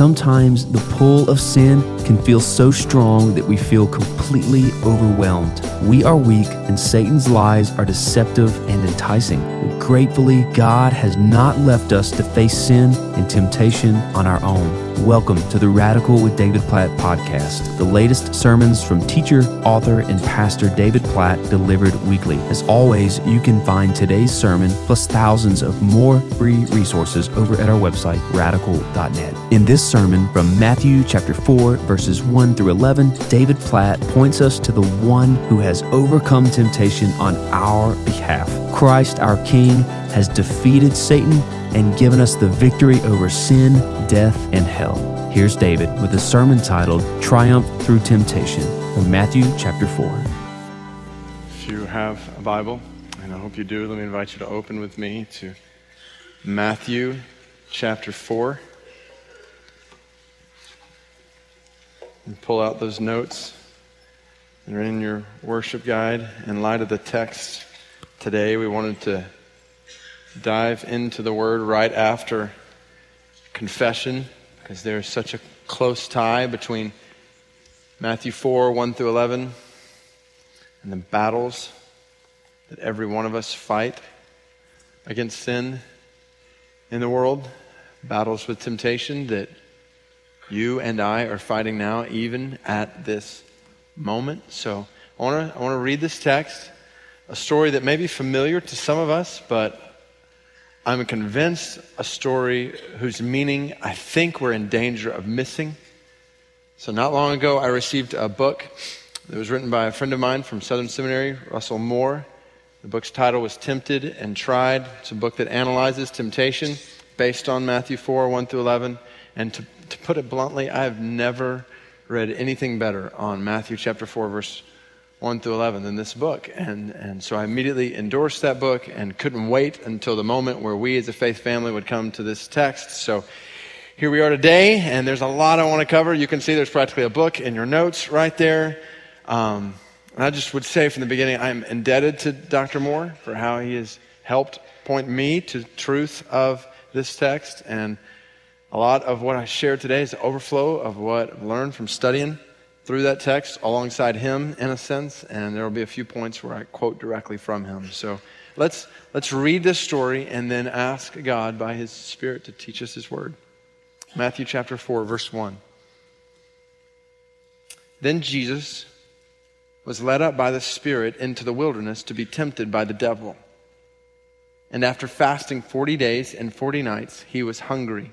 Sometimes the pull of sin can feel so strong that we feel completely overwhelmed. We are weak, and Satan's lies are deceptive and enticing. But gratefully, God has not left us to face sin and temptation on our own. Welcome to the Radical with David Platt podcast, the latest sermons from teacher, author, and pastor David Platt delivered weekly. As always, you can find today's sermon plus thousands of more free resources over at our website, radical.net. In this sermon from Matthew chapter 4, verses 1 through 11, David Platt points us to the one who has overcome temptation on our behalf. Christ, our King, has defeated Satan and given us the victory over sin, death, and hell. Here's David with a sermon titled Triumph Through Temptation from Matthew chapter 4. If you have a Bible, and I hope you do, let me invite you to open with me to Matthew chapter 4. And pull out those notes that are in your worship guide. In light of the text today, we wanted to dive into the word right after confession because there's such a close tie between Matthew 4 1 through 11 and the battles that every one of us fight against sin in the world, battles with temptation that you and I are fighting now, even at this moment. So I want to I want to read this text, a story that may be familiar to some of us, but I'm convinced a story whose meaning I think we're in danger of missing. So, not long ago, I received a book that was written by a friend of mine from Southern Seminary, Russell Moore. The book's title was Tempted and Tried. It's a book that analyzes temptation based on Matthew 4 1 through 11. And to, to put it bluntly, I have never read anything better on Matthew chapter 4, verse 1 through 11 than this book. And, and so I immediately endorsed that book and couldn't wait until the moment where we as a faith family would come to this text. So here we are today, and there's a lot I want to cover. You can see there's practically a book in your notes right there. Um, and I just would say from the beginning, I'm indebted to Dr. Moore for how he has helped point me to truth of this text. And a lot of what I shared today is the overflow of what I've learned from studying through that text alongside him in a sense, and there will be a few points where I quote directly from him. So let's, let's read this story and then ask God by his Spirit to teach us his word. Matthew chapter 4, verse 1. Then Jesus was led up by the Spirit into the wilderness to be tempted by the devil. And after fasting 40 days and 40 nights, he was hungry.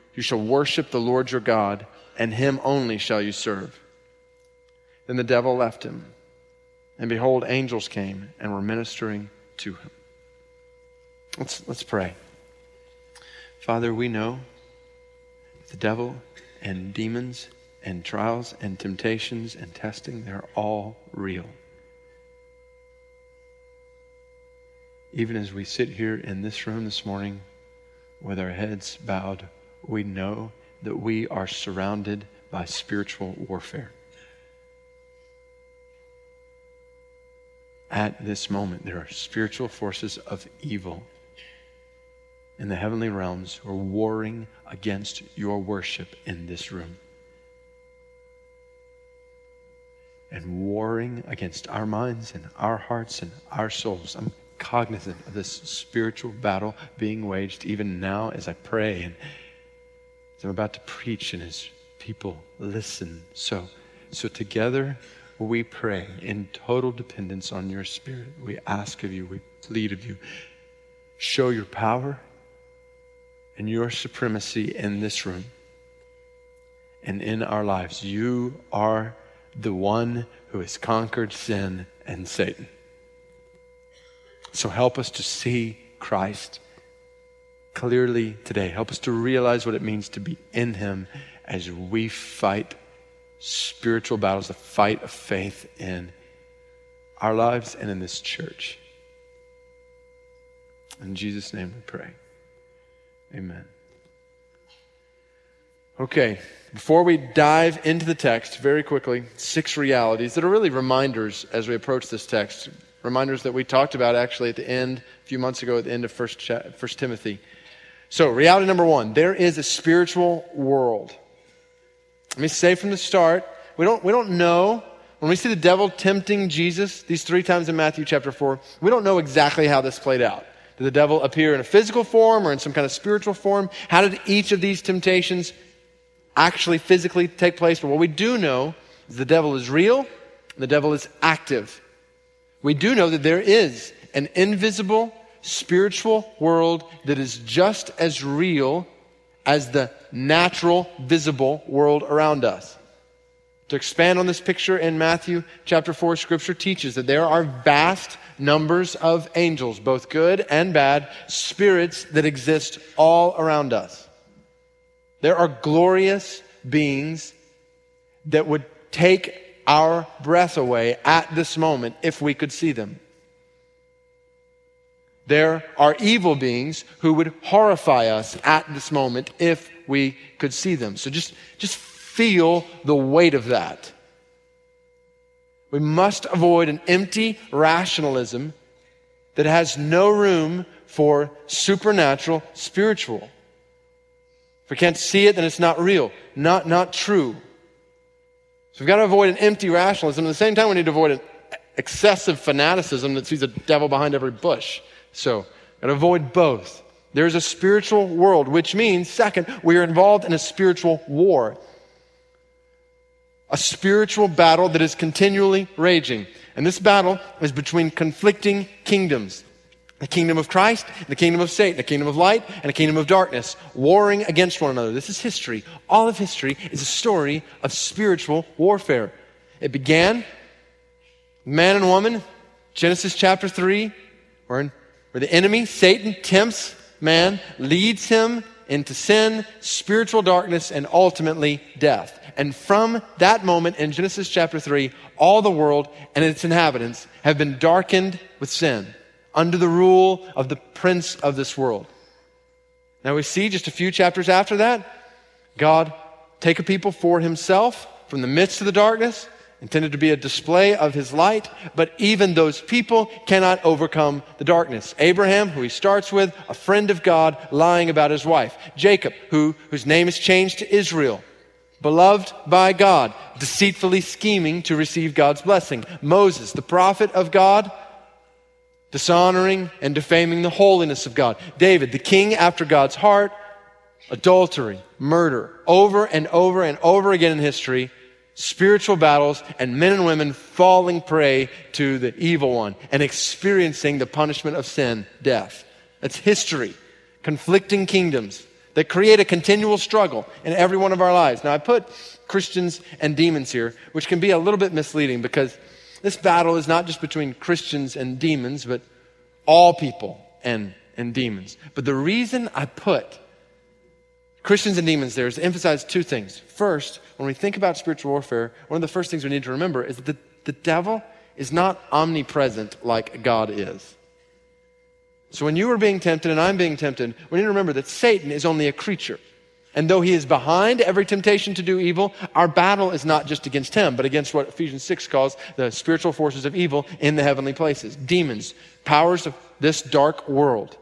you shall worship the Lord your God, and him only shall you serve. Then the devil left him, and behold, angels came and were ministering to him. Let's, let's pray. Father, we know the devil and demons and trials and temptations and testing, they're all real. Even as we sit here in this room this morning with our heads bowed we know that we are surrounded by spiritual warfare. At this moment, there are spiritual forces of evil in the heavenly realms who are warring against your worship in this room. And warring against our minds and our hearts and our souls. I'm cognizant of this spiritual battle being waged even now as I pray and I'm about to preach and his people listen. So, so together we pray in total dependence on your spirit. We ask of you, we plead of you. Show your power and your supremacy in this room and in our lives. You are the one who has conquered sin and Satan. So help us to see Christ clearly today. Help us to realize what it means to be in Him as we fight spiritual battles, the fight of faith in our lives and in this church. In Jesus' name we pray. Amen. Okay, before we dive into the text, very quickly, six realities that are really reminders as we approach this text. Reminders that we talked about actually at the end, a few months ago at the end of First, First Timothy. So, reality number one there is a spiritual world. Let me say from the start, we don't, we don't know. When we see the devil tempting Jesus these three times in Matthew chapter 4, we don't know exactly how this played out. Did the devil appear in a physical form or in some kind of spiritual form? How did each of these temptations actually physically take place? But what we do know is the devil is real, the devil is active. We do know that there is an invisible spiritual world that is just as real as the natural, visible world around us. To expand on this picture in Matthew chapter 4, scripture teaches that there are vast numbers of angels, both good and bad, spirits that exist all around us. There are glorious beings that would take our breath away at this moment if we could see them. There are evil beings who would horrify us at this moment if we could see them. So just, just feel the weight of that. We must avoid an empty rationalism that has no room for supernatural, spiritual. If we can't see it, then it's not real, not, not true. So we've got to avoid an empty rationalism. At the same time, we need to avoid an excessive fanaticism that sees a devil behind every bush. So, to avoid both. There's a spiritual world, which means, second, we are involved in a spiritual war. A spiritual battle that is continually raging. And this battle is between conflicting kingdoms the kingdom of Christ, the kingdom of Satan, the kingdom of light, and the kingdom of darkness, warring against one another. This is history. All of history is a story of spiritual warfare. It began, man and woman, Genesis chapter 3, where, where the enemy, Satan, tempts man, leads him into sin, spiritual darkness, and ultimately death. And from that moment in Genesis chapter 3, all the world and its inhabitants have been darkened with sin under the rule of the prince of this world. Now we see just a few chapters after that, God take a people for himself from the midst of the darkness, intended to be a display of his light, but even those people cannot overcome the darkness. Abraham, who he starts with, a friend of God, lying about his wife. Jacob, who, whose name is changed to Israel, beloved by God, deceitfully scheming to receive God's blessing. Moses, the prophet of God, dishonoring and defaming the holiness of God. David, the king after God's heart, adultery, murder, over and over and over again in history, spiritual battles, and men and women falling prey to the evil one and experiencing the punishment of sin, death. That's history. Conflicting kingdoms that create a continual struggle in every one of our lives. Now, I put Christians and demons here, which can be a little bit misleading because this battle is not just between Christians and demons, but all people and, and demons. But the reason I put Christians and demons there is to emphasize two things. First, when we think about spiritual warfare, one of the first things we need to remember is that the, the devil is not omnipresent like God is. So when you are being tempted and I'm being tempted, we need to remember that Satan is only a creature. And though he is behind every temptation to do evil, our battle is not just against him, but against what Ephesians 6 calls the spiritual forces of evil in the heavenly places demons, powers of this dark world.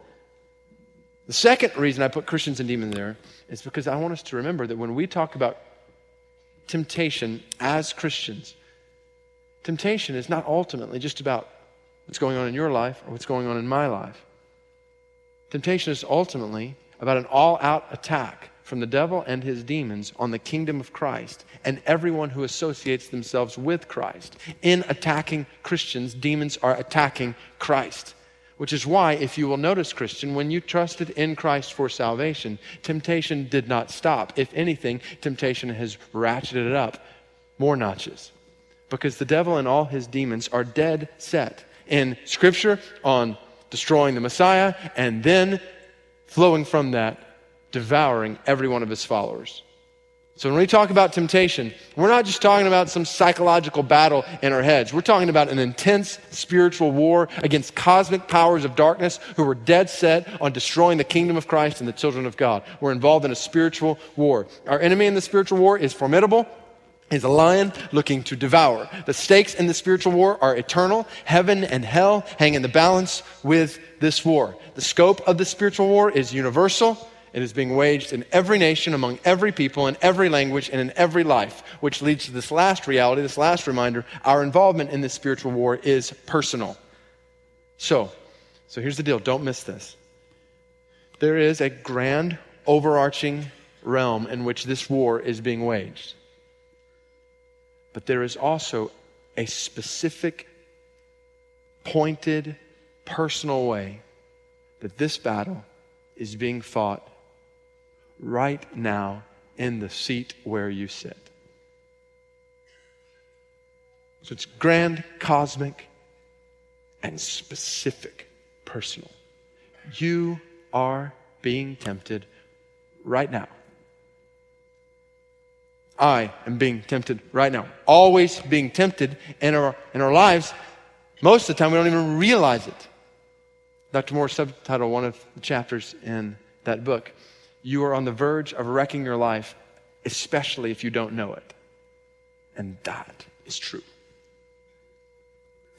The second reason I put Christians and demons there is because I want us to remember that when we talk about temptation as Christians, temptation is not ultimately just about what's going on in your life or what's going on in my life. Temptation is ultimately about an all out attack from the devil and his demons on the kingdom of Christ and everyone who associates themselves with Christ. In attacking Christians, demons are attacking Christ. Which is why, if you will notice, Christian, when you trusted in Christ for salvation, temptation did not stop. If anything, temptation has ratcheted it up more notches. Because the devil and all his demons are dead set in Scripture on destroying the Messiah and then flowing from that, devouring every one of his followers. So when we talk about temptation, we're not just talking about some psychological battle in our heads. We're talking about an intense spiritual war against cosmic powers of darkness who are dead set on destroying the kingdom of Christ and the children of God. We're involved in a spiritual war. Our enemy in the spiritual war is formidable. He's a lion looking to devour. The stakes in the spiritual war are eternal. Heaven and hell hang in the balance with this war. The scope of the spiritual war is universal. It is being waged in every nation, among every people, in every language, and in every life, which leads to this last reality, this last reminder our involvement in this spiritual war is personal. So, so here's the deal don't miss this. There is a grand, overarching realm in which this war is being waged. But there is also a specific, pointed, personal way that this battle is being fought right now in the seat where you sit. So it's grand, cosmic, and specific, personal. You are being tempted right now. I am being tempted right now. Always being tempted in our, in our lives. Most of the time, we don't even realize it. Dr. Moore subtitled one of the chapters in that book you are on the verge of wrecking your life, especially if you don't know it. And that is true.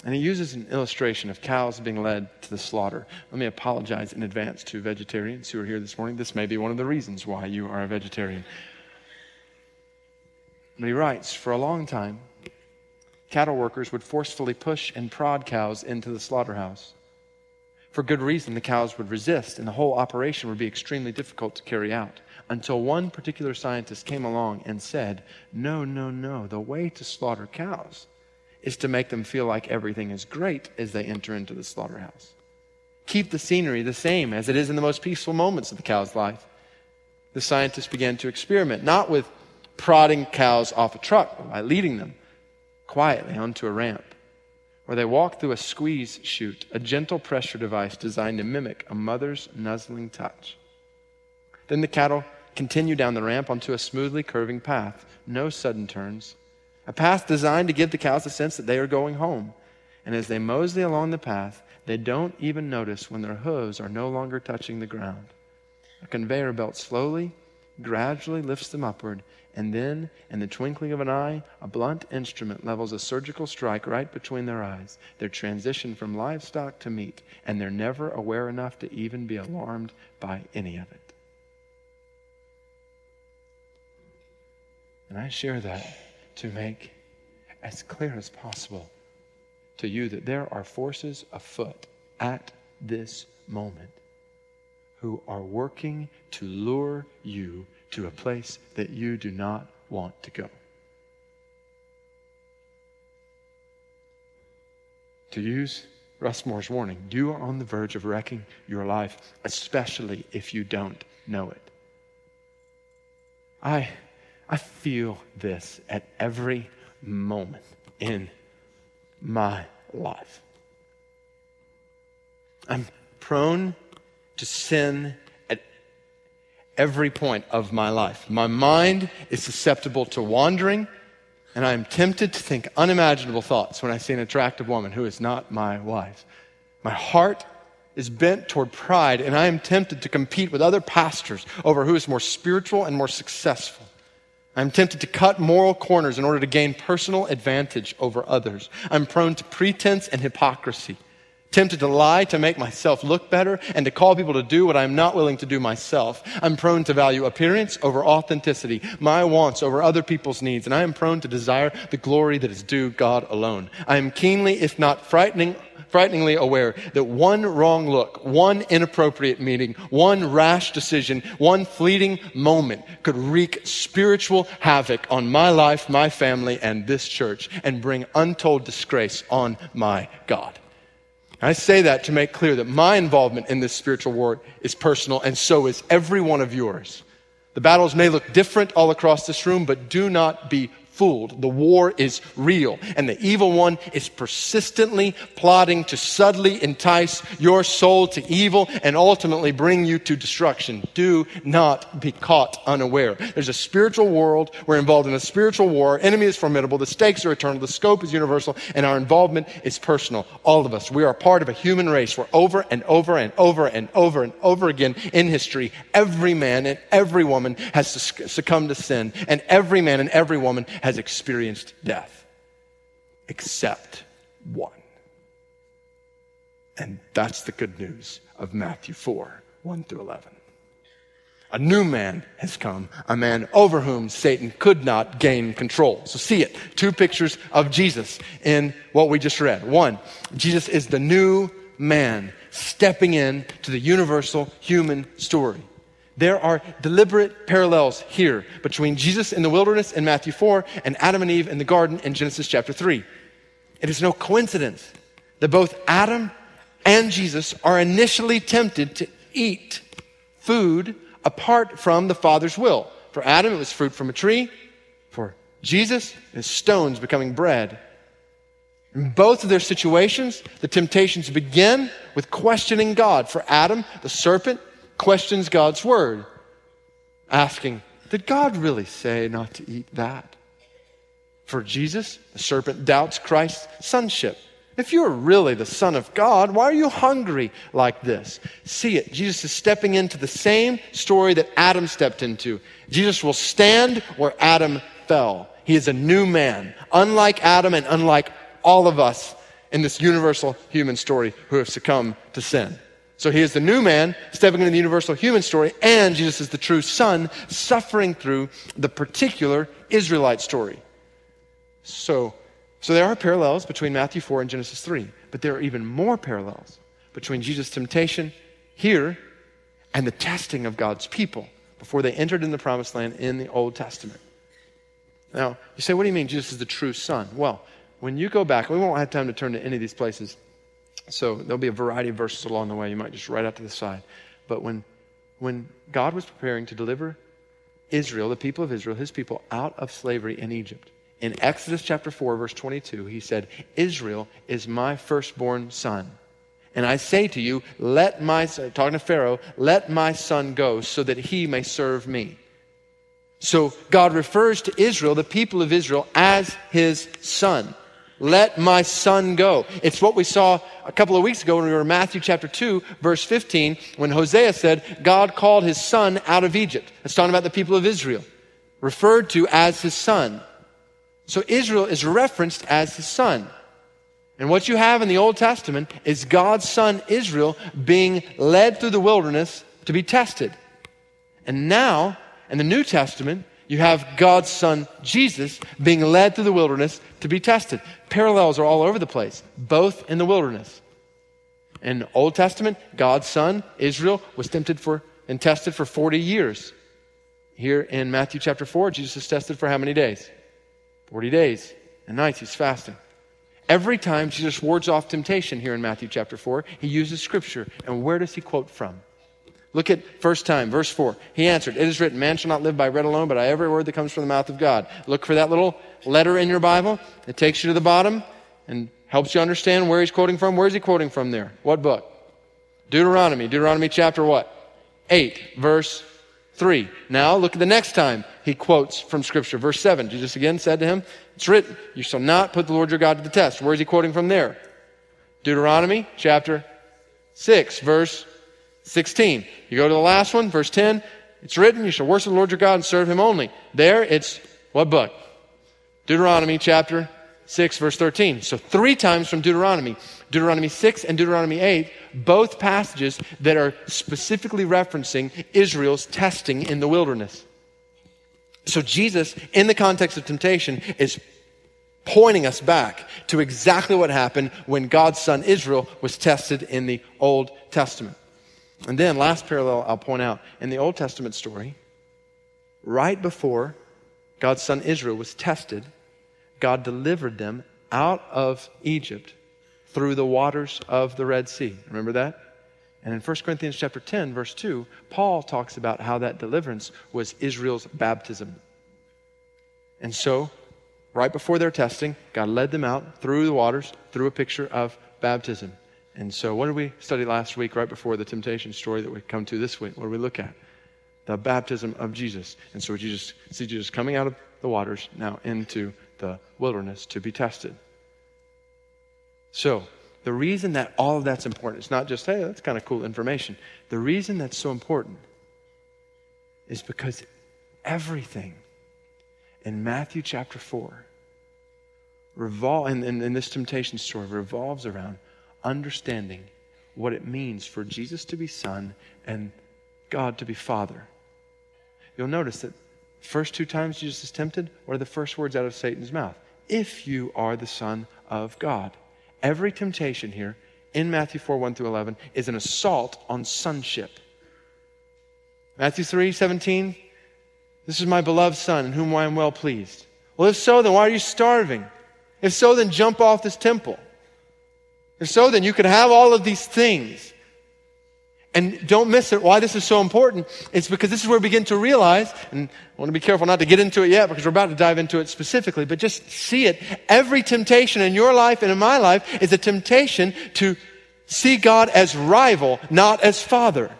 And he uses an illustration of cows being led to the slaughter. Let me apologize in advance to vegetarians who are here this morning. This may be one of the reasons why you are a vegetarian. But he writes For a long time, cattle workers would forcefully push and prod cows into the slaughterhouse. For good reason, the cows would resist, and the whole operation would be extremely difficult to carry out. Until one particular scientist came along and said, No, no, no, the way to slaughter cows is to make them feel like everything is great as they enter into the slaughterhouse. Keep the scenery the same as it is in the most peaceful moments of the cow's life. The scientist began to experiment, not with prodding cows off a truck, but by leading them quietly onto a ramp where they walk through a squeeze chute, a gentle pressure device designed to mimic a mother's nuzzling touch. Then the cattle continue down the ramp onto a smoothly curving path, no sudden turns, a path designed to give the cows a sense that they are going home. And as they mosey along the path, they don't even notice when their hooves are no longer touching the ground. A conveyor belt slowly, gradually lifts them upward and then, in the twinkling of an eye, a blunt instrument levels a surgical strike right between their eyes. They're transitioned from livestock to meat, and they're never aware enough to even be alarmed by any of it. And I share that to make as clear as possible to you that there are forces afoot at this moment who are working to lure you to a place that you do not want to go. To use Russ Moore's warning, you are on the verge of wrecking your life, especially if you don't know it. I, I feel this at every moment in my life. I'm prone to sin at every point of my life. My mind is susceptible to wandering, and I am tempted to think unimaginable thoughts when I see an attractive woman who is not my wife. My heart is bent toward pride, and I am tempted to compete with other pastors over who is more spiritual and more successful. I'm tempted to cut moral corners in order to gain personal advantage over others. I'm prone to pretense and hypocrisy tempted to lie to make myself look better and to call people to do what I'm not willing to do myself. I'm prone to value appearance over authenticity, my wants over other people's needs, and I am prone to desire the glory that is due God alone. I am keenly, if not frightening, frighteningly aware that one wrong look, one inappropriate meeting, one rash decision, one fleeting moment could wreak spiritual havoc on my life, my family, and this church and bring untold disgrace on my God. I say that to make clear that my involvement in this spiritual war is personal, and so is every one of yours. The battles may look different all across this room, but do not be fooled. The war is real, and the evil one is persistently plotting to subtly entice your soul to evil and ultimately bring you to destruction. Do not be caught unaware. There's a spiritual world. We're involved in a spiritual war. Enemy is formidable. The stakes are eternal. The scope is universal, and our involvement is personal. All of us. We are part of a human race where over and over and over and over and over again in history, every man and every woman has succumbed to sin, and every man and every woman has has experienced death, except one. And that's the good news of Matthew 4 1 through 11. A new man has come, a man over whom Satan could not gain control. So see it. Two pictures of Jesus in what we just read. One, Jesus is the new man stepping in to the universal human story. There are deliberate parallels here between Jesus in the wilderness in Matthew 4 and Adam and Eve in the garden in Genesis chapter 3. It is no coincidence that both Adam and Jesus are initially tempted to eat food apart from the Father's will. For Adam, it was fruit from a tree. For Jesus, it's stones becoming bread. In both of their situations, the temptations begin with questioning God. For Adam, the serpent questions God's word, asking, Did God really say not to eat that? For Jesus, the serpent doubts Christ's sonship. If you're really the Son of God, why are you hungry like this? See it. Jesus is stepping into the same story that Adam stepped into. Jesus will stand where Adam fell. He is a new man, unlike Adam and unlike all of us in this universal human story who have succumbed to sin. So he is the new man stepping into the universal human story, and Jesus is the true son suffering through the particular Israelite story. So, so there are parallels between Matthew 4 and Genesis 3, but there are even more parallels between Jesus' temptation here and the testing of God's people before they entered in the promised land in the Old Testament. Now, you say, what do you mean Jesus is the true son? Well, when you go back, we won't have time to turn to any of these places so there'll be a variety of verses along the way. You might just write out to the side. But when, when God was preparing to deliver Israel, the people of Israel, his people, out of slavery in Egypt, in Exodus chapter 4, verse 22, he said, Israel is my firstborn son. And I say to you, let my, talking to Pharaoh, let my son go so that he may serve me. So God refers to Israel, the people of Israel, as his son. Let my son go. It's what we saw a couple of weeks ago when we were in Matthew chapter 2, verse 15, when Hosea said, God called his son out of Egypt. It's talking about the people of Israel, referred to as his son. So Israel is referenced as his son. And what you have in the Old Testament is God's son Israel being led through the wilderness to be tested. And now, in the New Testament, you have God's son Jesus being led through the wilderness to be tested. Parallels are all over the place, both in the wilderness. In Old Testament, God's son Israel was tempted for and tested for 40 years. Here in Matthew chapter 4, Jesus is tested for how many days? 40 days and nights he's fasting. Every time Jesus wards off temptation here in Matthew chapter 4, he uses scripture. And where does he quote from? Look at first time, verse 4. He answered, It is written, Man shall not live by bread alone, but by every word that comes from the mouth of God. Look for that little letter in your Bible. It takes you to the bottom and helps you understand where he's quoting from. Where is he quoting from there? What book? Deuteronomy. Deuteronomy chapter what? 8, verse 3. Now look at the next time he quotes from Scripture. Verse 7. Jesus again said to him, It's written, You shall not put the Lord your God to the test. Where is he quoting from there? Deuteronomy chapter 6, verse 16. You go to the last one, verse 10. It's written, you shall worship the Lord your God and serve him only. There, it's what book? Deuteronomy chapter 6, verse 13. So three times from Deuteronomy. Deuteronomy 6 and Deuteronomy 8, both passages that are specifically referencing Israel's testing in the wilderness. So Jesus, in the context of temptation, is pointing us back to exactly what happened when God's son Israel was tested in the Old Testament. And then, last parallel I'll point out in the Old Testament story, right before God's son Israel was tested, God delivered them out of Egypt through the waters of the Red Sea. Remember that? And in 1 Corinthians chapter 10 verse 2, Paul talks about how that deliverance was Israel's baptism. And so, right before their testing, God led them out through the waters through a picture of baptism. And so, what did we study last week, right before the temptation story that we come to this week? What did we look at? The baptism of Jesus. And so, Jesus see Jesus coming out of the waters now into the wilderness to be tested. So, the reason that all of that's important, it's not just, hey, that's kind of cool information. The reason that's so important is because everything in Matthew chapter 4 revol- in, in, in this temptation story revolves around understanding what it means for Jesus to be Son and God to be Father. You'll notice that first two times Jesus is tempted, are the first words out of Satan's mouth? If you are the Son of God. Every temptation here in Matthew 4 1 through 11 is an assault on sonship. Matthew 3 17, this is my beloved Son in whom I am well pleased. Well, if so, then why are you starving? If so, then jump off this temple. If so, then you could have all of these things. And don't miss it. Why this is so important It's because this is where we begin to realize, and I want to be careful not to get into it yet because we're about to dive into it specifically, but just see it. Every temptation in your life and in my life is a temptation to see God as rival, not as father.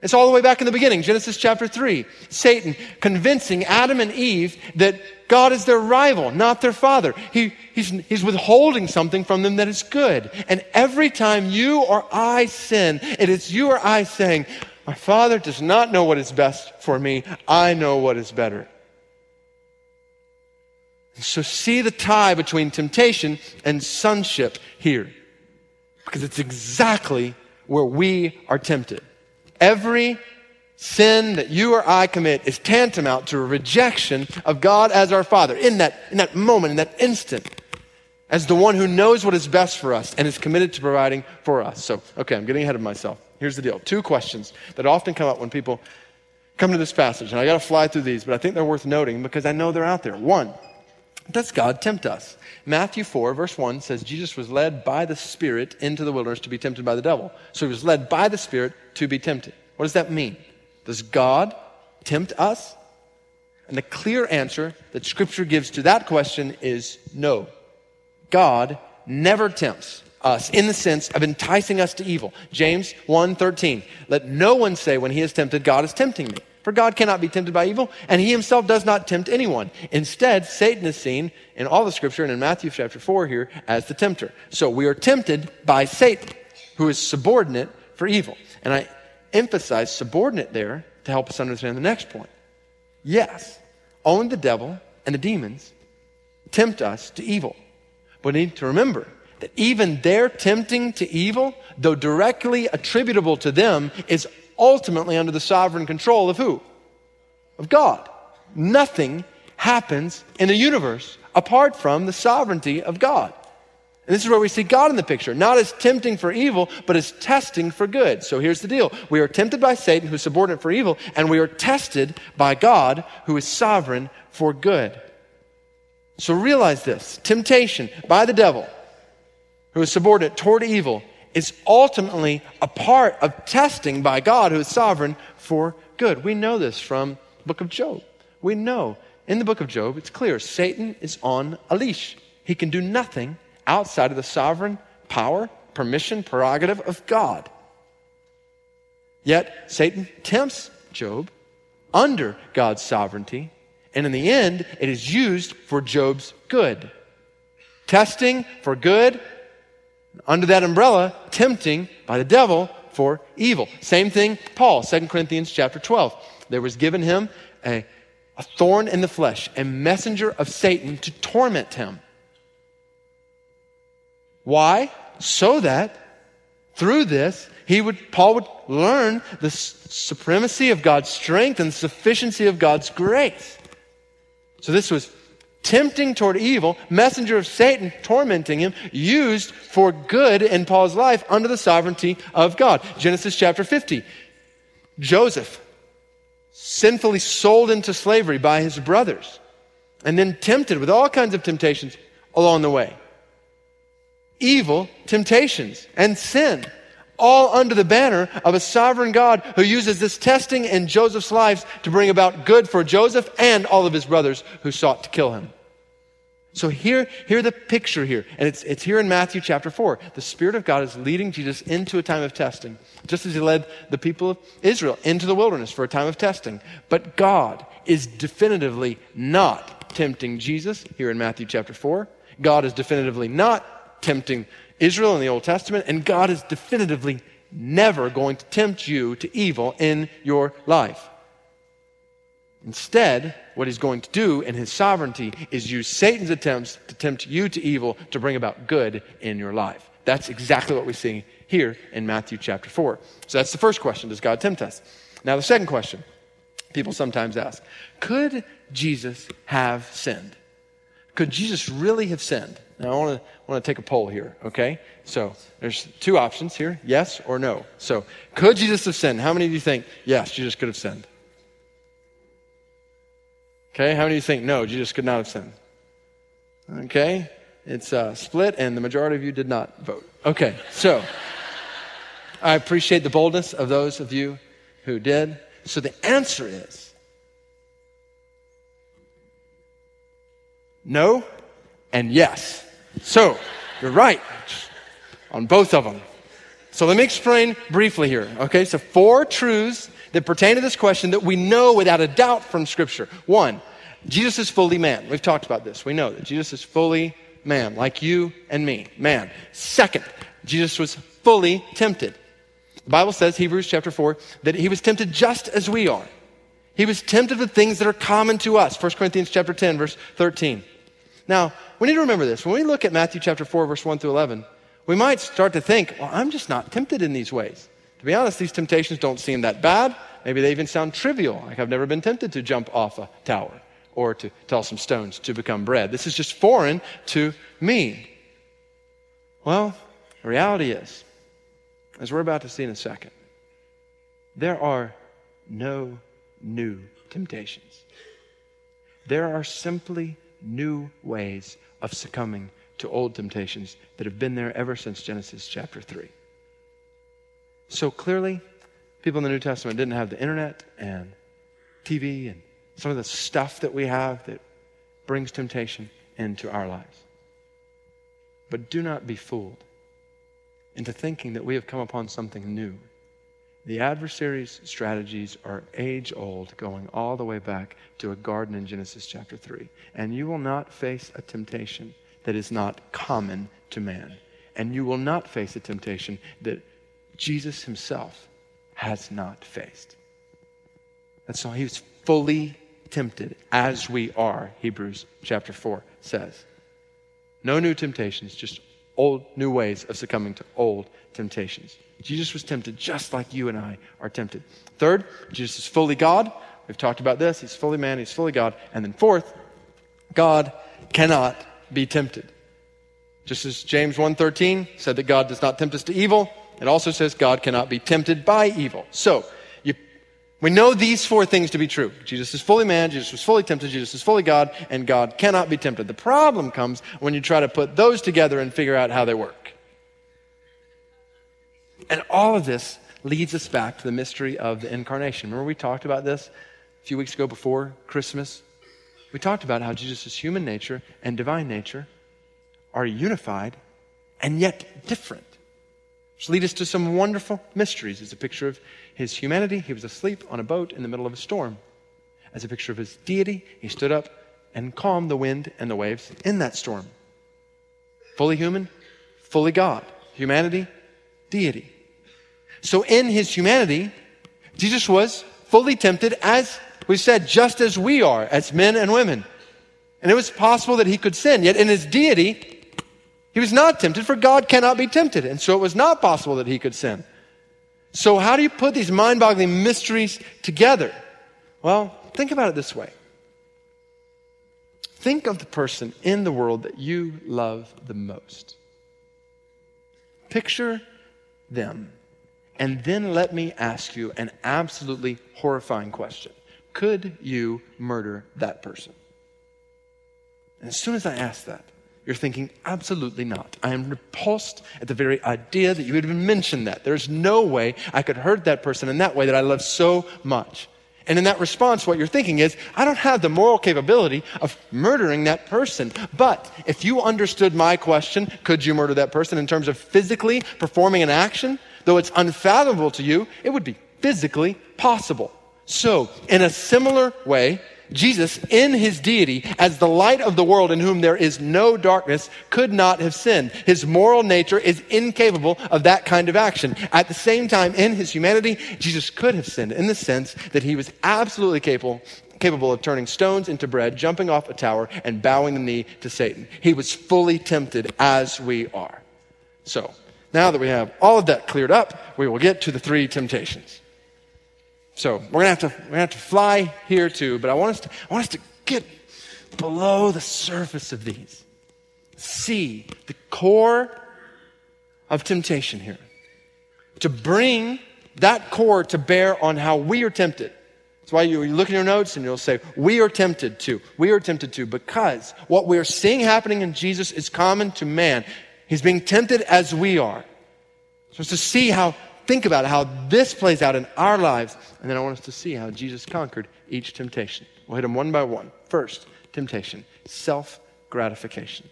It's all the way back in the beginning, Genesis chapter 3. Satan convincing Adam and Eve that God is their rival, not their father. He, he's, he's withholding something from them that is good. And every time you or I sin, it is you or I saying, My father does not know what is best for me. I know what is better. So see the tie between temptation and sonship here. Because it's exactly where we are tempted. Every sin that you or I commit is tantamount to a rejection of God as our Father in that, in that moment, in that instant, as the one who knows what is best for us and is committed to providing for us. So, okay, I'm getting ahead of myself. Here's the deal two questions that often come up when people come to this passage, and I got to fly through these, but I think they're worth noting because I know they're out there. One, does God tempt us? Matthew 4, verse 1 says Jesus was led by the Spirit into the wilderness to be tempted by the devil. So he was led by the Spirit to be tempted. What does that mean? Does God tempt us? And the clear answer that Scripture gives to that question is no. God never tempts us in the sense of enticing us to evil. James 1:13. Let no one say when he is tempted, God is tempting me. For God cannot be tempted by evil, and he himself does not tempt anyone. Instead, Satan is seen in all the scripture and in Matthew chapter 4 here as the tempter. So we are tempted by Satan, who is subordinate for evil. And I emphasize subordinate there to help us understand the next point. Yes, only the devil and the demons tempt us to evil. But we need to remember that even their tempting to evil, though directly attributable to them, is ultimately under the sovereign control of who? Of God. Nothing happens in the universe apart from the sovereignty of God. And this is where we see God in the picture, not as tempting for evil, but as testing for good. So here's the deal. We are tempted by Satan, who's subordinate for evil, and we are tested by God, who is sovereign for good. So realize this. Temptation by the devil, who is subordinate toward evil, is ultimately a part of testing by God, who is sovereign for good. We know this from the book of Job. We know in the book of Job, it's clear Satan is on a leash. He can do nothing outside of the sovereign power, permission, prerogative of God. Yet Satan tempts Job under God's sovereignty, and in the end, it is used for Job's good. Testing for good, under that umbrella, tempting by the devil for evil. Same thing, Paul, 2 Corinthians chapter 12. There was given him a, a thorn in the flesh, a messenger of Satan to torment him. Why? So that through this, he would, Paul would learn the supremacy of God's strength and sufficiency of God's grace. So this was tempting toward evil, messenger of Satan, tormenting him, used for good in Paul's life under the sovereignty of God. Genesis chapter 50. Joseph, sinfully sold into slavery by his brothers, and then tempted with all kinds of temptations along the way. Evil temptations and sin all under the banner of a sovereign God who uses this testing in Joseph's life to bring about good for Joseph and all of his brothers who sought to kill him. So here, here the picture here, and it's, it's here in Matthew chapter 4. The Spirit of God is leading Jesus into a time of testing, just as he led the people of Israel into the wilderness for a time of testing. But God is definitively not tempting Jesus here in Matthew chapter 4. God is definitively not tempting Israel in the Old Testament, and God is definitively never going to tempt you to evil in your life. Instead, what he's going to do in his sovereignty is use Satan's attempts to tempt you to evil to bring about good in your life. That's exactly what we see here in Matthew chapter 4. So that's the first question Does God tempt us? Now, the second question people sometimes ask Could Jesus have sinned? Could Jesus really have sinned? Now, I want to, want to take a poll here, okay? So, there's two options here yes or no. So, could Jesus have sinned? How many of you think, yes, Jesus could have sinned? Okay, how many of you think, no, Jesus could not have sinned? Okay, it's uh, split, and the majority of you did not vote. Okay, so I appreciate the boldness of those of you who did. So, the answer is no and yes. So, you're right on both of them. So let me explain briefly here. Okay, so four truths that pertain to this question that we know without a doubt from Scripture. One, Jesus is fully man. We've talked about this. We know that Jesus is fully man, like you and me, man. Second, Jesus was fully tempted. The Bible says, Hebrews chapter 4, that he was tempted just as we are. He was tempted with things that are common to us. 1 Corinthians chapter 10, verse 13. Now, we need to remember this. When we look at Matthew chapter 4, verse 1 through 11, we might start to think, well, I'm just not tempted in these ways. To be honest, these temptations don't seem that bad. Maybe they even sound trivial. Like I've never been tempted to jump off a tower or to tell some stones to become bread. This is just foreign to me. Well, the reality is, as we're about to see in a second, there are no new temptations. There are simply new ways of succumbing to old temptations that have been there ever since Genesis chapter 3. So clearly, people in the New Testament didn't have the internet and TV and some of the stuff that we have that brings temptation into our lives. But do not be fooled into thinking that we have come upon something new the adversary's strategies are age old, going all the way back to a garden in Genesis chapter 3. And you will not face a temptation that is not common to man. And you will not face a temptation that Jesus himself has not faced. That's why he was fully tempted as we are, Hebrews chapter 4 says. No new temptations, just old new ways of succumbing to old temptations. Jesus was tempted just like you and I are tempted. Third, Jesus is fully God. We've talked about this. He's fully man, he's fully God. And then fourth, God cannot be tempted. Just as James 1:13 said that God does not tempt us to evil, it also says God cannot be tempted by evil. So, you, we know these four things to be true. Jesus is fully man, Jesus was fully tempted, Jesus is fully God, and God cannot be tempted. The problem comes when you try to put those together and figure out how they work. And all of this leads us back to the mystery of the incarnation. Remember, we talked about this a few weeks ago before Christmas? We talked about how Jesus' human nature and divine nature are unified and yet different. Which lead us to some wonderful mysteries. It's a picture of his humanity. He was asleep on a boat in the middle of a storm. As a picture of his deity, he stood up and calmed the wind and the waves in that storm. Fully human, fully God. Humanity, deity. So in his humanity, Jesus was fully tempted as we said, just as we are, as men and women. And it was possible that he could sin. Yet in his deity, he was not tempted, for God cannot be tempted. And so it was not possible that he could sin. So how do you put these mind-boggling mysteries together? Well, think about it this way. Think of the person in the world that you love the most. Picture them. And then let me ask you an absolutely horrifying question Could you murder that person? And as soon as I ask that, you're thinking, absolutely not. I am repulsed at the very idea that you would even mention that. There's no way I could hurt that person in that way that I love so much. And in that response, what you're thinking is, I don't have the moral capability of murdering that person. But if you understood my question, could you murder that person in terms of physically performing an action, though it's unfathomable to you, it would be physically possible. So, in a similar way, Jesus, in his deity, as the light of the world in whom there is no darkness, could not have sinned. His moral nature is incapable of that kind of action. At the same time, in his humanity, Jesus could have sinned in the sense that he was absolutely capable, capable of turning stones into bread, jumping off a tower, and bowing the knee to Satan. He was fully tempted as we are. So, now that we have all of that cleared up, we will get to the three temptations. So we're gonna have to we're gonna have to fly here too, but I want us to I want us to get below the surface of these. See the core of temptation here. To bring that core to bear on how we are tempted. That's why you, you look in your notes and you'll say, We are tempted to. We are tempted to because what we are seeing happening in Jesus is common to man. He's being tempted as we are. So it's to see how think about how this plays out in our lives. And then I want us to see how Jesus conquered each temptation. We'll hit them one by one. First, temptation self gratification.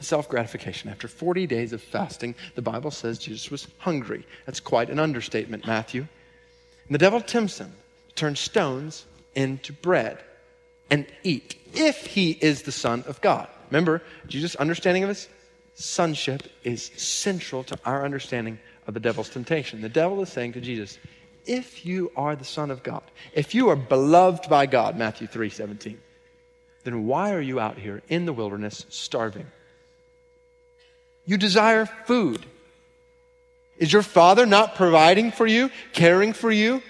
Self gratification. After 40 days of fasting, the Bible says Jesus was hungry. That's quite an understatement, Matthew. And the devil tempts him to turn stones into bread and eat if he is the Son of God. Remember, Jesus' understanding of his sonship is central to our understanding of the devil's temptation. The devil is saying to Jesus, if you are the Son of God, if you are beloved by God, Matthew 3 17, then why are you out here in the wilderness starving? You desire food. Is your father not providing for you, caring for you?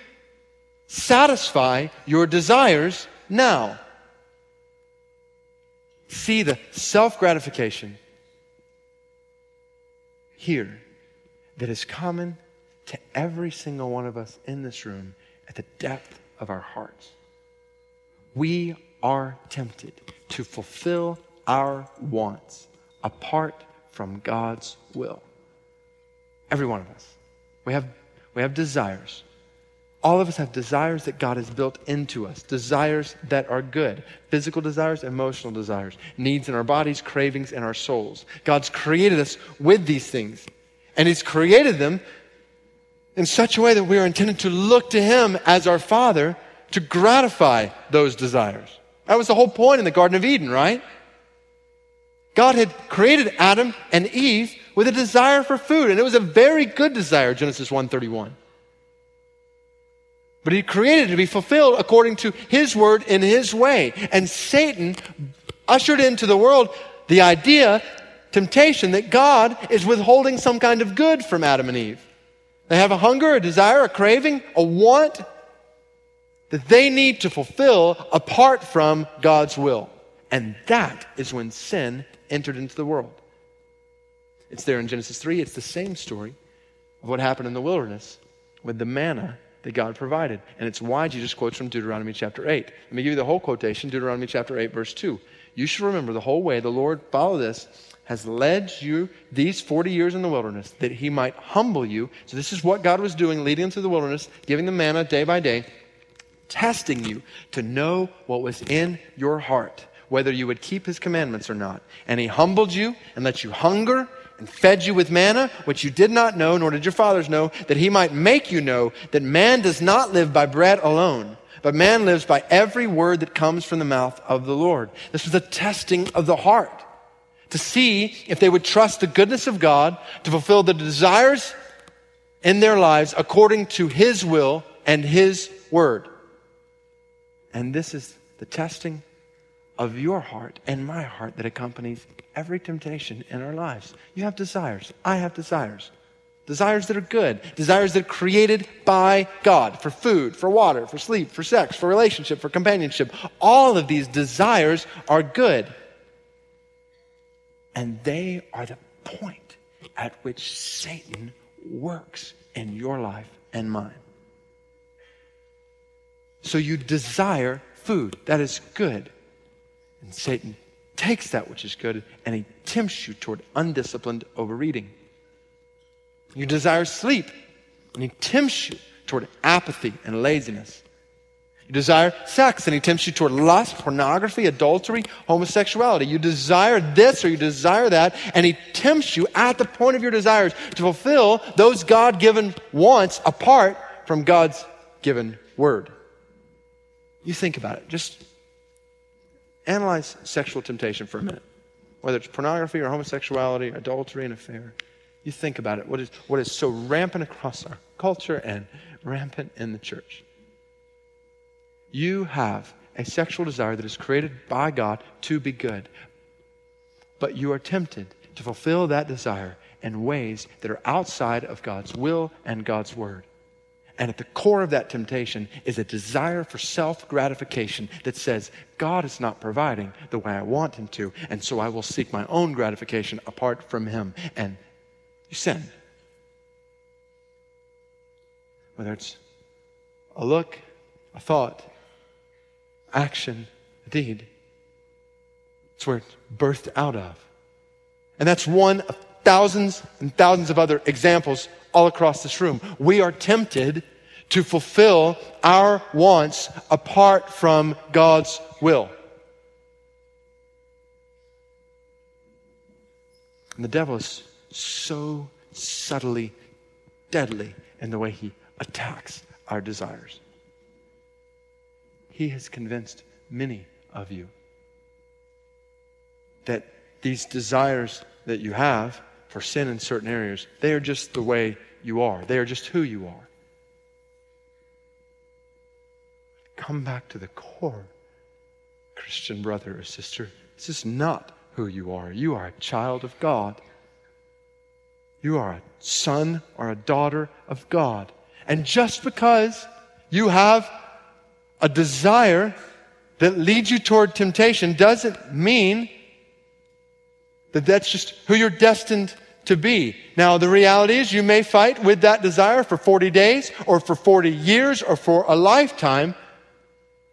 Satisfy your desires now. See the self gratification here that is common to every single one of us in this room at the depth of our hearts. We are tempted to fulfill our wants apart from God's will. Every one of us. We have, we have desires. All of us have desires that God has built into us, desires that are good, physical desires, emotional desires, needs in our bodies, cravings in our souls. God's created us with these things. And He's created them in such a way that we are intended to look to Him as our Father to gratify those desires. That was the whole point in the Garden of Eden, right? God had created Adam and Eve with a desire for food, and it was a very good desire, Genesis 1:31. But he created it to be fulfilled according to his word in his way. And Satan ushered into the world the idea temptation that God is withholding some kind of good from Adam and Eve. They have a hunger, a desire, a craving, a want that they need to fulfill apart from God's will. And that is when sin entered into the world. It's there in Genesis 3. It's the same story of what happened in the wilderness with the manna that God provided. And it's why Jesus quotes from Deuteronomy chapter 8. Let me give you the whole quotation Deuteronomy chapter 8, verse 2. You should remember the whole way the Lord, follow this, has led you these 40 years in the wilderness that he might humble you. So, this is what God was doing, leading them through the wilderness, giving them manna day by day, testing you to know what was in your heart, whether you would keep his commandments or not. And he humbled you and let you hunger and fed you with manna, which you did not know, nor did your fathers know, that he might make you know that man does not live by bread alone. But man lives by every word that comes from the mouth of the Lord. This was a testing of the heart to see if they would trust the goodness of God to fulfill the desires in their lives according to His will and His word. And this is the testing of your heart and my heart that accompanies every temptation in our lives. You have desires. I have desires. desires that are good, desires that are created by God for food, for water, for sleep, for sex, for relationship, for companionship. All of these desires are good. And they are the point at which Satan works in your life and mine. So you desire food that is good. And Satan takes that which is good and he tempts you toward undisciplined overeating. You desire sleep, and he tempts you toward apathy and laziness. You desire sex, and he tempts you toward lust, pornography, adultery, homosexuality. You desire this or you desire that, and he tempts you at the point of your desires to fulfill those God given wants apart from God's given word. You think about it. Just analyze sexual temptation for a minute, whether it's pornography or homosexuality, adultery, and affair. You think about it, what is, what is so rampant across our culture and rampant in the church. You have a sexual desire that is created by God to be good, but you are tempted to fulfill that desire in ways that are outside of God's will and God's word. And at the core of that temptation is a desire for self gratification that says, God is not providing the way I want Him to, and so I will seek my own gratification apart from Him. And you sin. Whether it's a look, a thought, action, deed, it's where it's birthed out of. And that's one of thousands and thousands of other examples all across this room. We are tempted to fulfill our wants apart from God's will. And the devil is so subtly deadly in the way he attacks our desires. He has convinced many of you that these desires that you have for sin in certain areas, they are just the way you are. They are just who you are. Come back to the core, Christian brother or sister. This is not who you are. You are a child of God. You are a son or a daughter of God. And just because you have a desire that leads you toward temptation doesn't mean that that's just who you're destined to be. Now, the reality is you may fight with that desire for 40 days or for 40 years or for a lifetime.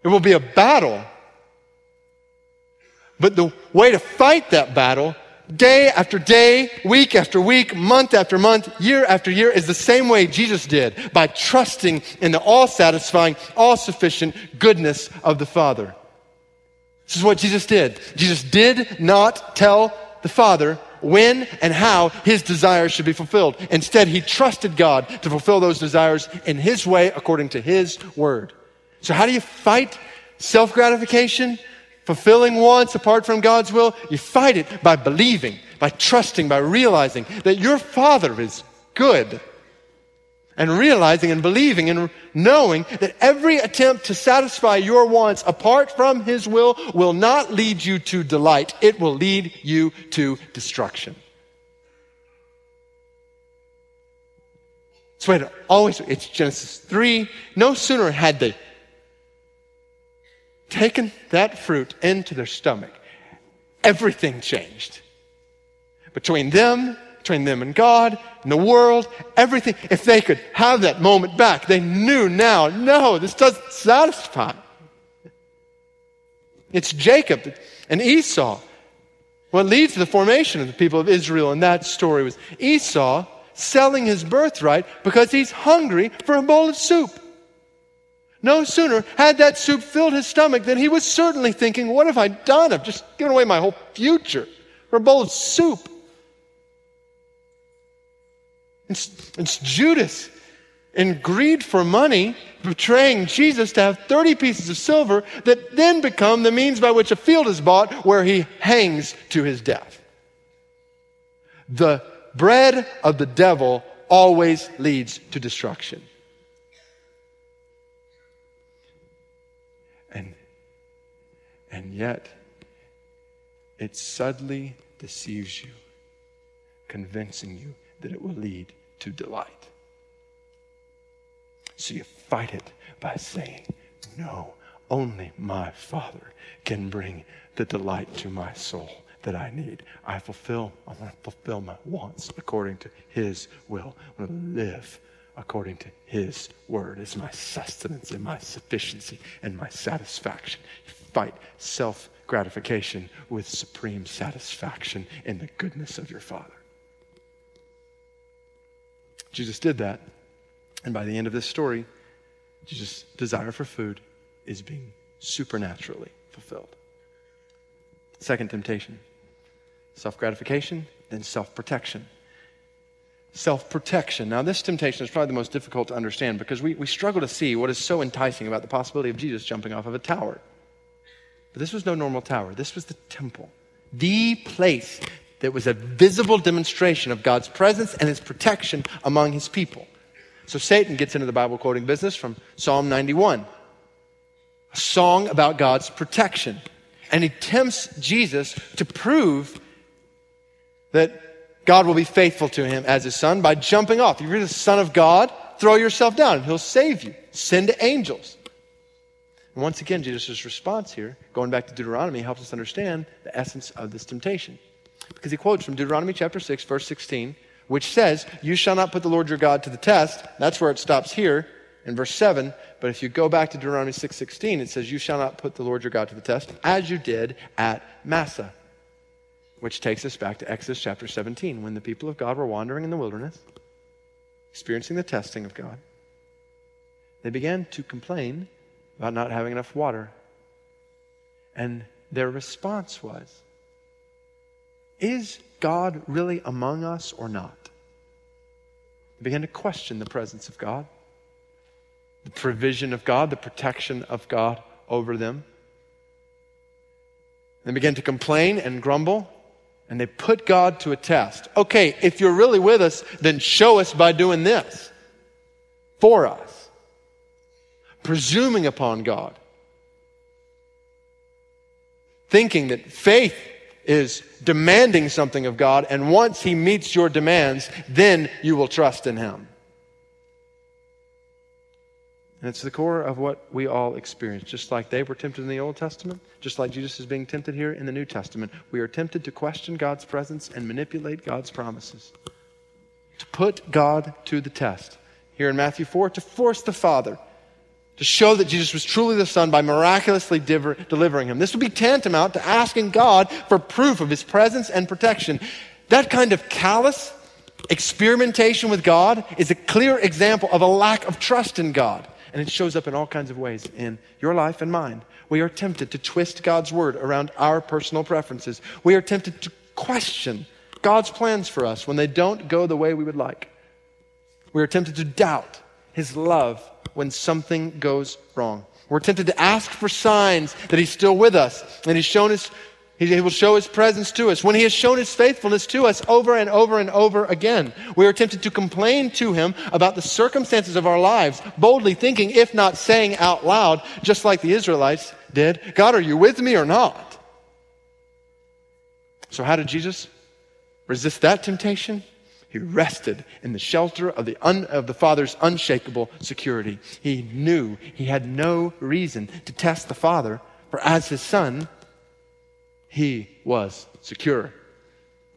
It will be a battle. But the way to fight that battle day after day, week after week, month after month, year after year is the same way Jesus did by trusting in the all satisfying, all sufficient goodness of the Father. This is what Jesus did. Jesus did not tell the Father when and how his desires should be fulfilled. Instead, he trusted God to fulfill those desires in his way according to his word. So, how do you fight self gratification? Fulfilling wants apart from God's will, you fight it by believing, by trusting, by realizing that your Father is good. And realizing and believing and knowing that every attempt to satisfy your wants apart from His will will not lead you to delight. It will lead you to destruction. It's it always, it's Genesis 3. No sooner had they taken that fruit into their stomach, everything changed. Between them, between them and God, and the world, everything. If they could have that moment back, they knew now, no, this doesn't satisfy. It's Jacob and Esau. What leads to the formation of the people of Israel in that story was Esau selling his birthright because he's hungry for a bowl of soup. No sooner had that soup filled his stomach than he was certainly thinking, What have I done? I've just given away my whole future for a bowl of soup. It's, it's Judas in greed for money, betraying Jesus to have 30 pieces of silver that then become the means by which a field is bought where he hangs to his death. The bread of the devil always leads to destruction. And yet, it subtly deceives you, convincing you that it will lead to delight. So you fight it by saying, No, only my Father can bring the delight to my soul that I need. I fulfill, I want to fulfill my wants according to His will. I want to live according to His word. It's my sustenance and my sufficiency and my satisfaction. Fight self gratification with supreme satisfaction in the goodness of your Father. Jesus did that. And by the end of this story, Jesus' desire for food is being supernaturally fulfilled. Second temptation self gratification, then self protection. Self protection. Now, this temptation is probably the most difficult to understand because we, we struggle to see what is so enticing about the possibility of Jesus jumping off of a tower. But this was no normal tower, this was the temple, the place that was a visible demonstration of God's presence and his protection among his people. So Satan gets into the Bible quoting business from Psalm 91, a song about God's protection. And he tempts Jesus to prove that God will be faithful to him as his son by jumping off. If you're the son of God, throw yourself down and he'll save you. Send angels. And once again, Jesus' response here, going back to Deuteronomy, helps us understand the essence of this temptation. Because he quotes from Deuteronomy chapter 6, verse 16, which says, You shall not put the Lord your God to the test. That's where it stops here in verse 7. But if you go back to Deuteronomy 6, 16, it says, You shall not put the Lord your God to the test, as you did at Massah. Which takes us back to Exodus chapter 17, when the people of God were wandering in the wilderness, experiencing the testing of God. They began to complain about not having enough water. And their response was, is God really among us or not? They began to question the presence of God, the provision of God, the protection of God over them. They began to complain and grumble, and they put God to a test. Okay, if you're really with us, then show us by doing this for us, presuming upon God, thinking that faith is demanding something of God, and once He meets your demands, then you will trust in Him. And it's the core of what we all experience. Just like they were tempted in the Old Testament, just like Jesus is being tempted here in the New Testament, we are tempted to question God's presence and manipulate God's promises. To put God to the test. Here in Matthew 4, to force the Father to show that Jesus was truly the Son by miraculously delivering him. This would be tantamount to asking God for proof of his presence and protection. That kind of callous experimentation with God is a clear example of a lack of trust in God. And it shows up in all kinds of ways in your life and mine. We are tempted to twist God's word around our personal preferences. We are tempted to question God's plans for us when they don't go the way we would like. We are tempted to doubt his love when something goes wrong. We're tempted to ask for signs that He's still with us and He's shown us. He will show his presence to us when he has shown his faithfulness to us over and over and over again. We are tempted to complain to him about the circumstances of our lives, boldly thinking, if not saying out loud, just like the Israelites did, God, are you with me or not? So, how did Jesus resist that temptation? He rested in the shelter of the, un, of the Father's unshakable security. He knew he had no reason to test the Father, for as his Son, he was secure.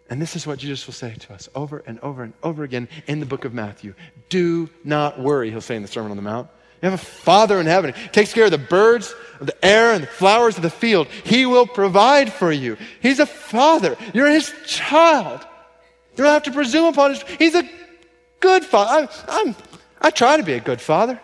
And this is what Jesus will say to us over and over and over again in the book of Matthew. Do not worry, he'll say in the Sermon on the Mount. You have a Father in heaven. He takes care of the birds of the air and the flowers of the field. He will provide for you. He's a Father. You're his child. You don't have to presume upon his. He's a good father. I, I'm, I try to be a good father.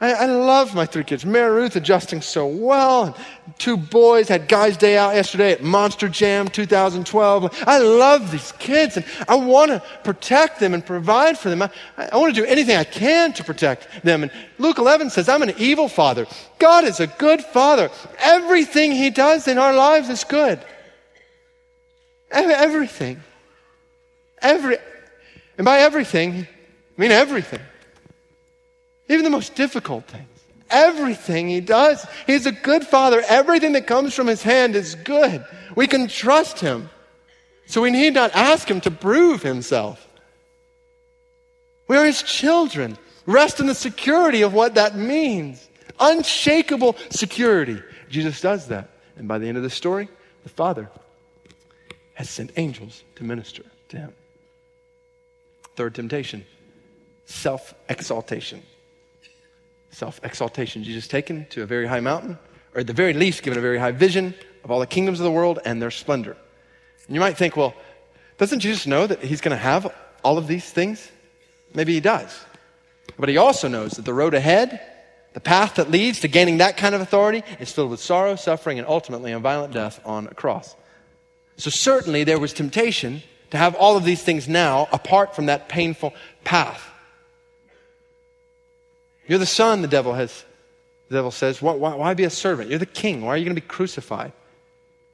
I, I, love my three kids. Mary Ruth adjusting so well. Two boys had guys' day out yesterday at Monster Jam 2012. I love these kids and I want to protect them and provide for them. I, I want to do anything I can to protect them. And Luke 11 says, I'm an evil father. God is a good father. Everything he does in our lives is good. Everything. Every, and by everything, I mean everything. Even the most difficult things. Everything he does. He's a good father. Everything that comes from his hand is good. We can trust him. So we need not ask him to prove himself. We are his children. Rest in the security of what that means. Unshakable security. Jesus does that. And by the end of the story, the Father has sent angels to minister to him. Third temptation self exaltation. Self exaltation. Jesus taken to a very high mountain, or at the very least, given a very high vision of all the kingdoms of the world and their splendor. And you might think, well, doesn't Jesus know that he's going to have all of these things? Maybe he does. But he also knows that the road ahead, the path that leads to gaining that kind of authority, is filled with sorrow, suffering, and ultimately a violent death on a cross. So certainly there was temptation to have all of these things now apart from that painful path. You're the son, the devil has. The devil says, why, why, why be a servant? You're the king. Why are you going to be crucified?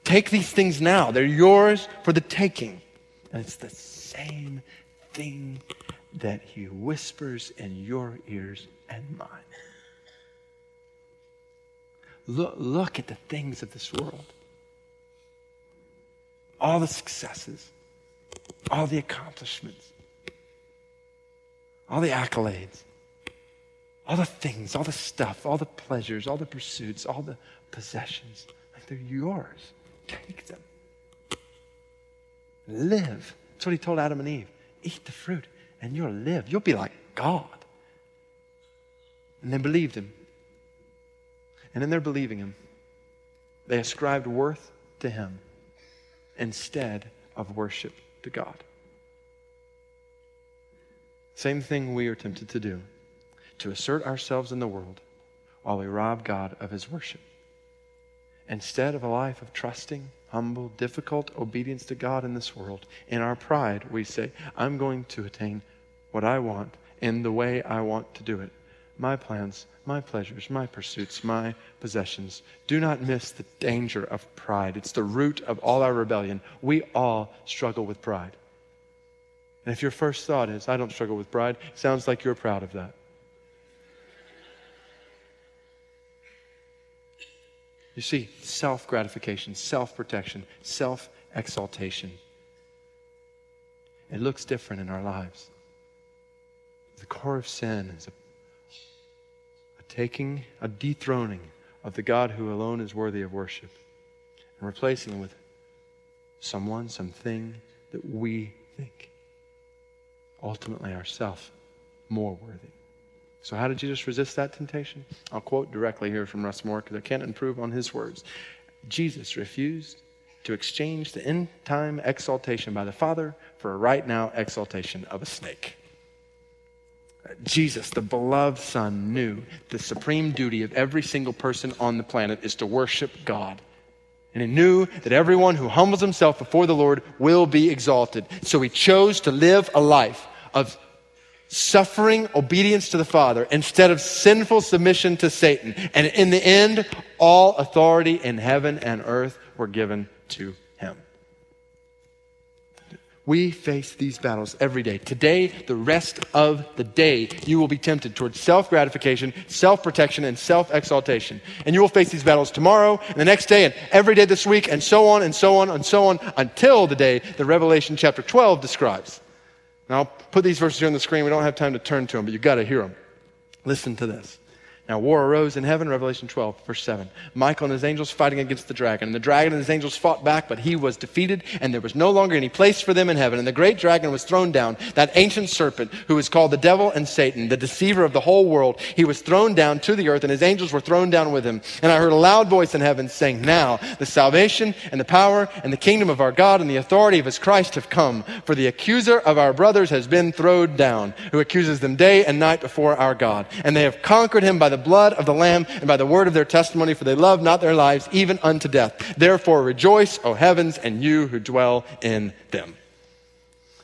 Take these things now. They're yours for the taking. And it's the same thing that he whispers in your ears and mine. Look, look at the things of this world. All the successes, all the accomplishments, all the accolades, all the things, all the stuff, all the pleasures, all the pursuits, all the possessions. Like they're yours. Take them. Live. That's what he told Adam and Eve. Eat the fruit and you'll live. You'll be like God. And they believed him. And in their believing him, they ascribed worth to him instead of worship to God. Same thing we are tempted to do to assert ourselves in the world while we rob God of his worship. Instead of a life of trusting, humble, difficult obedience to God in this world, in our pride, we say, I'm going to attain what I want in the way I want to do it. My plans, my pleasures, my pursuits, my possessions. Do not miss the danger of pride. It's the root of all our rebellion. We all struggle with pride. And if your first thought is, I don't struggle with pride, sounds like you're proud of that. You see, self gratification, self protection, self exaltation. It looks different in our lives. The core of sin is a, a taking, a dethroning of the God who alone is worthy of worship and replacing him with someone, something that we think ultimately ourself more worthy. So, how did Jesus resist that temptation? I'll quote directly here from Russ Moore because I can't improve on his words. Jesus refused to exchange the end time exaltation by the Father for a right now exaltation of a snake. Jesus, the beloved Son, knew the supreme duty of every single person on the planet is to worship God. And he knew that everyone who humbles himself before the Lord will be exalted. So he chose to live a life of suffering obedience to the Father instead of sinful submission to Satan. And in the end, all authority in heaven and earth were given to him. We face these battles every day. Today, the rest of the day, you will be tempted towards self gratification, self protection, and self exaltation. And you will face these battles tomorrow, and the next day, and every day this week, and so on, and so on, and so on, until the day that Revelation chapter 12 describes. Now, I'll put these verses here on the screen. We don't have time to turn to them, but you've got to hear them. Listen to this. Now, war arose in heaven, Revelation 12, verse 7. Michael and his angels fighting against the dragon. And the dragon and his angels fought back, but he was defeated, and there was no longer any place for them in heaven. And the great dragon was thrown down, that ancient serpent who is called the devil and Satan, the deceiver of the whole world. He was thrown down to the earth, and his angels were thrown down with him. And I heard a loud voice in heaven saying, Now the salvation and the power and the kingdom of our God and the authority of his Christ have come. For the accuser of our brothers has been thrown down, who accuses them day and night before our God. And they have conquered him by the blood of the Lamb and by the word of their testimony, for they love not their lives even unto death. Therefore rejoice, O heavens, and you who dwell in them.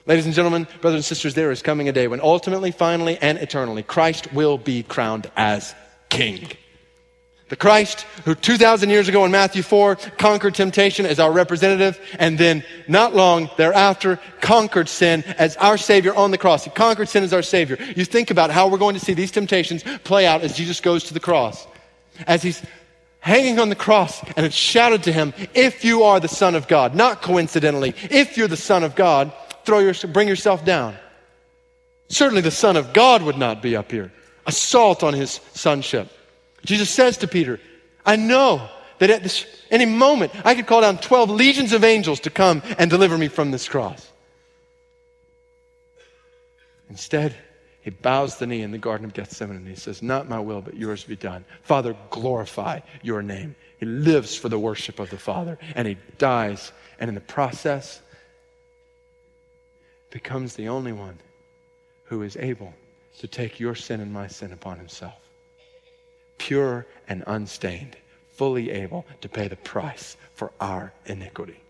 Ladies and gentlemen, brothers and sisters, there is coming a day when ultimately, finally, and eternally, Christ will be crowned as King. The Christ who 2,000 years ago in Matthew 4 conquered temptation as our representative and then not long thereafter conquered sin as our Savior on the cross. He conquered sin as our Savior. You think about how we're going to see these temptations play out as Jesus goes to the cross. As he's hanging on the cross and it's shouted to him, if you are the Son of God, not coincidentally, if you're the Son of God, throw your, bring yourself down. Certainly the Son of God would not be up here. Assault on his sonship. Jesus says to Peter, I know that at this, any moment I could call down 12 legions of angels to come and deliver me from this cross. Instead, he bows the knee in the Garden of Gethsemane and he says, Not my will, but yours be done. Father, glorify your name. He lives for the worship of the Father and he dies. And in the process, becomes the only one who is able to take your sin and my sin upon himself. Pure and unstained, fully able to pay the price for our iniquity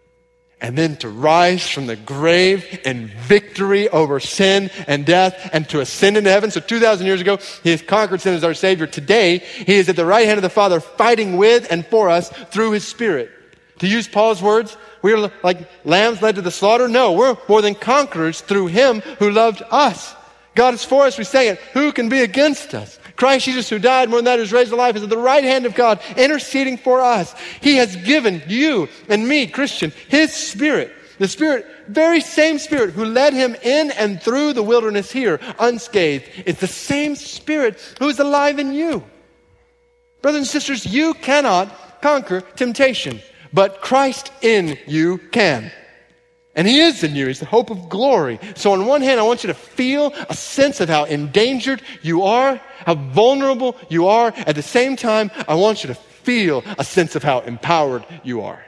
and then to rise from the grave in victory over sin and death and to ascend into heaven. So 2,000 years ago, he has conquered sin as our Savior. Today, he is at the right hand of the Father fighting with and for us through his Spirit. To use Paul's words, we are like lambs led to the slaughter. No, we're more than conquerors through him who loved us. God is for us. We say it. Who can be against us? Christ Jesus, who died, more than that, who's raised to life, is at the right hand of God, interceding for us. He has given you and me, Christian, His Spirit. The Spirit, very same Spirit who led him in and through the wilderness here, unscathed. It's the same Spirit who is alive in you. Brothers and sisters, you cannot conquer temptation, but Christ in you can. And He is in you. He's the hope of glory. So, on one hand, I want you to feel a sense of how endangered you are, how vulnerable you are. At the same time, I want you to feel a sense of how empowered you are.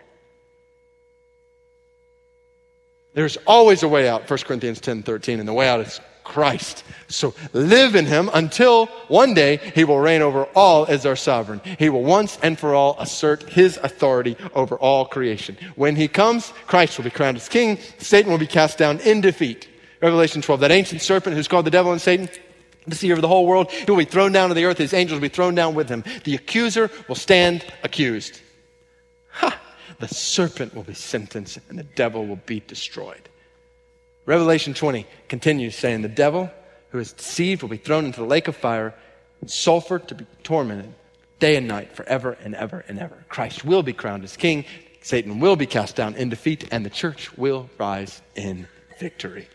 There's always a way out, 1 Corinthians 10 13, and the way out is Christ. So live in him until one day he will reign over all as our sovereign. He will once and for all assert his authority over all creation. When he comes, Christ will be crowned as king. Satan will be cast down in defeat. Revelation 12, that ancient serpent who's called the devil and Satan, the deceiver of the whole world, he will be thrown down to the earth. His angels will be thrown down with him. The accuser will stand accused. Ha! The serpent will be sentenced and the devil will be destroyed. Revelation 20 continues saying, The devil who is deceived will be thrown into the lake of fire and sulfur to be tormented day and night forever and ever and ever. Christ will be crowned as king, Satan will be cast down in defeat, and the church will rise in victory.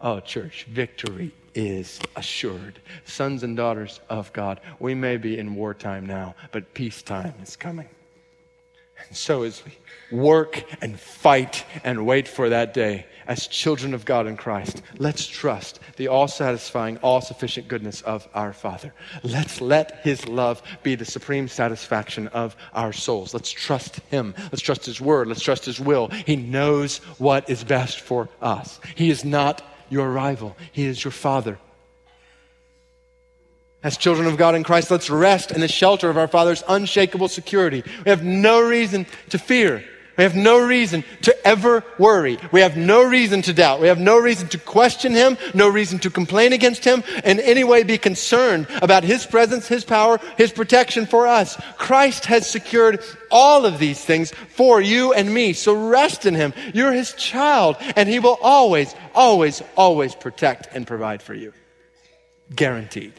Oh, church, victory is assured. Sons and daughters of God, we may be in wartime now, but peacetime is coming. And so as we work and fight and wait for that day, as children of God in Christ, let's trust the all satisfying, all sufficient goodness of our Father. Let's let His love be the supreme satisfaction of our souls. Let's trust Him. Let's trust His word. Let's trust His will. He knows what is best for us. He is not your rival, He is your Father. As children of God in Christ, let's rest in the shelter of our Father's unshakable security. We have no reason to fear. We have no reason to ever worry. We have no reason to doubt. We have no reason to question him, no reason to complain against him, in any way be concerned about his presence, his power, his protection for us. Christ has secured all of these things for you and me. So rest in him. You're his child, and he will always, always, always protect and provide for you. Guaranteed.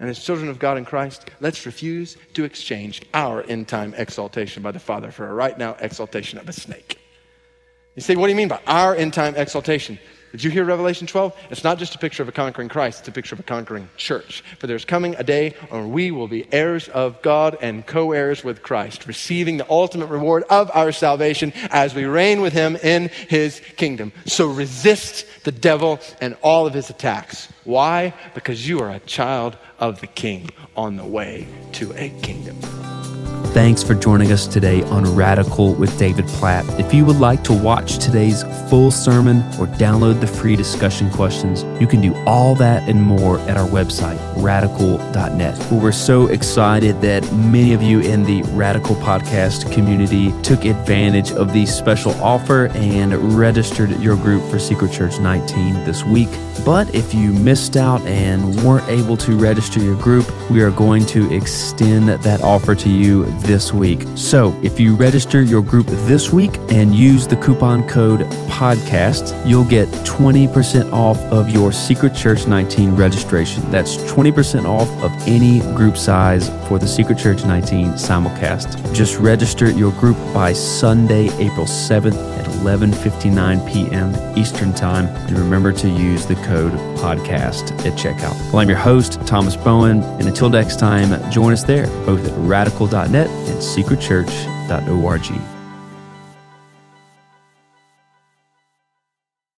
And as children of God in Christ, let's refuse to exchange our end time exaltation by the Father for a right now exaltation of a snake. You say, what do you mean by our end time exaltation? Did you hear Revelation 12? It's not just a picture of a conquering Christ, it's a picture of a conquering church. For there's coming a day when we will be heirs of God and co heirs with Christ, receiving the ultimate reward of our salvation as we reign with Him in His kingdom. So resist the devil and all of his attacks. Why? Because you are a child of the King on the way to a kingdom. Thanks for joining us today on Radical with David Platt. If you would like to watch today's full sermon or download the free discussion questions, you can do all that and more at our website, radical.net. Well, we're so excited that many of you in the Radical Podcast community took advantage of the special offer and registered your group for Secret Church 19 this week. But if you missed out and weren't able to register your group, we are going to extend that offer to you this week. So if you register your group this week and use the coupon code podcast, you'll get 20% off of your Secret Church 19 registration. That's 20% off of any group size for the Secret Church 19 simulcast. Just register your group by Sunday, April 7th at 11:59 p.m. Eastern Time. And remember to use the code podcast at checkout. Well, I'm your host, Thomas Bowen, and until next time, join us there, both at radical.net and secretchurch.org.